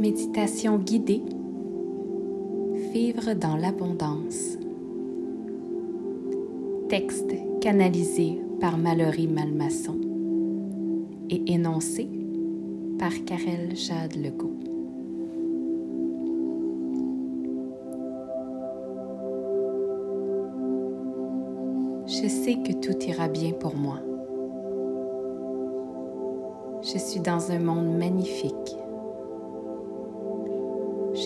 Méditation guidée. Vivre dans l'abondance. Texte canalisé par Mallory Malmasson et énoncé par Karel Jade Legault. Je sais que tout ira bien pour moi. Je suis dans un monde magnifique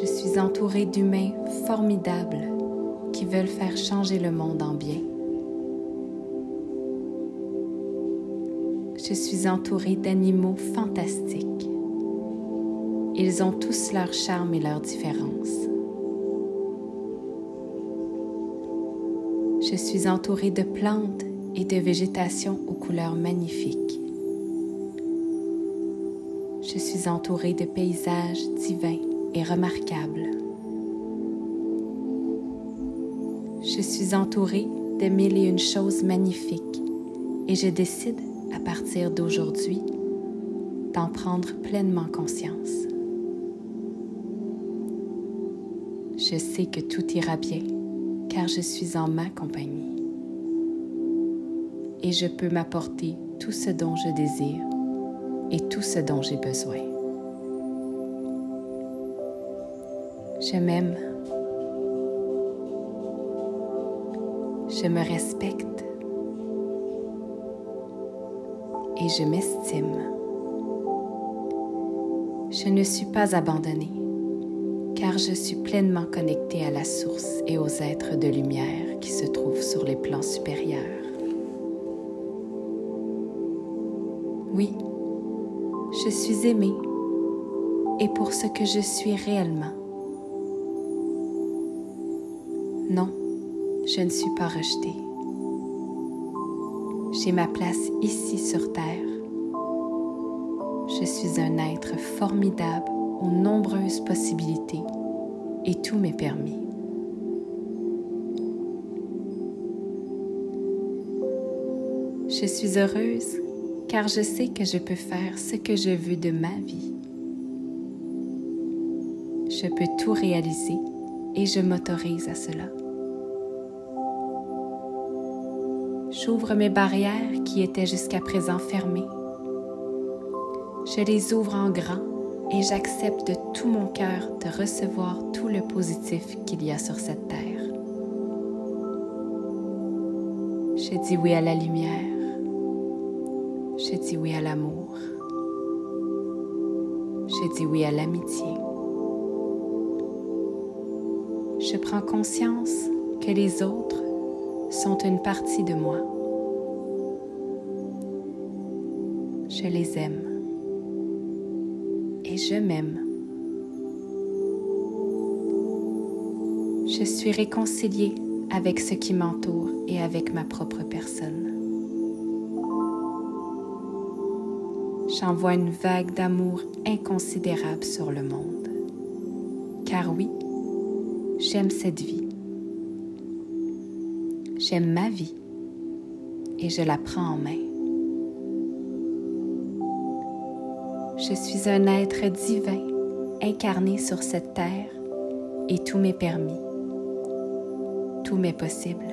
je suis entourée d'humains formidables qui veulent faire changer le monde en bien. Je suis entourée d'animaux fantastiques. Ils ont tous leur charme et leur différence. Je suis entourée de plantes et de végétation aux couleurs magnifiques. Je suis entourée de paysages divins remarquable. Je suis entourée de mille et une choses magnifiques et je décide à partir d'aujourd'hui d'en prendre pleinement conscience. Je sais que tout ira bien car je suis en ma compagnie et je peux m'apporter tout ce dont je désire et tout ce dont j'ai besoin. Je m'aime. Je me respecte. Et je m'estime. Je ne suis pas abandonnée car je suis pleinement connectée à la source et aux êtres de lumière qui se trouvent sur les plans supérieurs. Oui, je suis aimée et pour ce que je suis réellement. Non, je ne suis pas rejetée. J'ai ma place ici sur Terre. Je suis un être formidable aux nombreuses possibilités et tout m'est permis. Je suis heureuse car je sais que je peux faire ce que je veux de ma vie. Je peux tout réaliser et je m'autorise à cela. J'ouvre mes barrières qui étaient jusqu'à présent fermées. Je les ouvre en grand et j'accepte de tout mon cœur de recevoir tout le positif qu'il y a sur cette terre. Je dis oui à la lumière. Je dis oui à l'amour. Je dis oui à l'amitié. Je prends conscience que les autres sont une partie de moi. Je les aime et je m'aime. Je suis réconciliée avec ce qui m'entoure et avec ma propre personne. J'envoie une vague d'amour inconsidérable sur le monde. Car oui, j'aime cette vie. J'aime ma vie et je la prends en main. Je suis un être divin incarné sur cette terre et tout m'est permis. Tout m'est possible.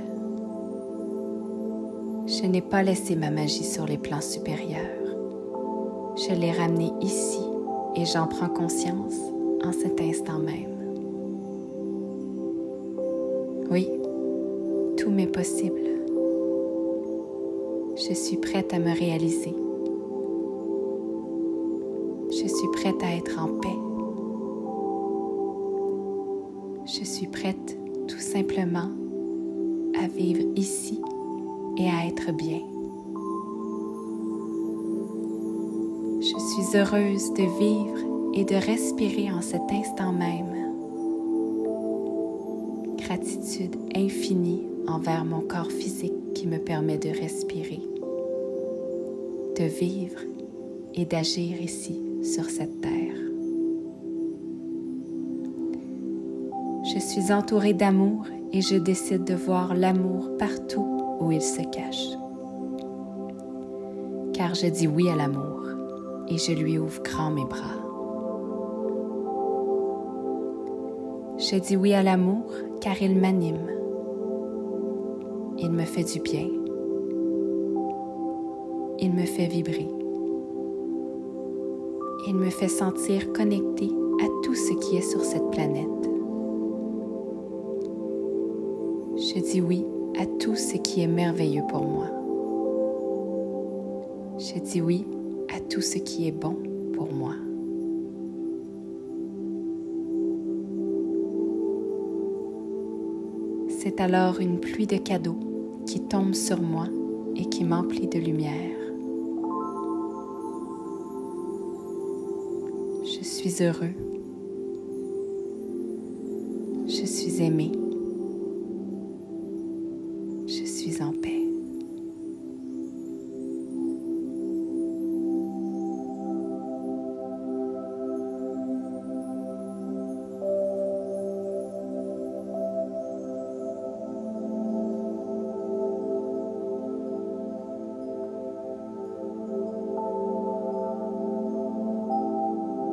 Je n'ai pas laissé ma magie sur les plans supérieurs. Je l'ai ramenée ici et j'en prends conscience en cet instant même. Oui, tout m'est possible. Je suis prête à me réaliser. Je suis prête à être en paix. Je suis prête tout simplement à vivre ici et à être bien. Je suis heureuse de vivre et de respirer en cet instant même. Gratitude infinie envers mon corps physique qui me permet de respirer, de vivre et d'agir ici sur cette terre. Je suis entourée d'amour et je décide de voir l'amour partout où il se cache. Car je dis oui à l'amour et je lui ouvre grand mes bras. Je dis oui à l'amour car il m'anime. Il me fait du bien. Il me fait vibrer. Il me fait sentir connecté à tout ce qui est sur cette planète. Je dis oui à tout ce qui est merveilleux pour moi. Je dis oui à tout ce qui est bon pour moi. C'est alors une pluie de cadeaux qui tombe sur moi et qui m'emplit de lumière. Je suis heureux. Je suis aimé. Je suis en paix.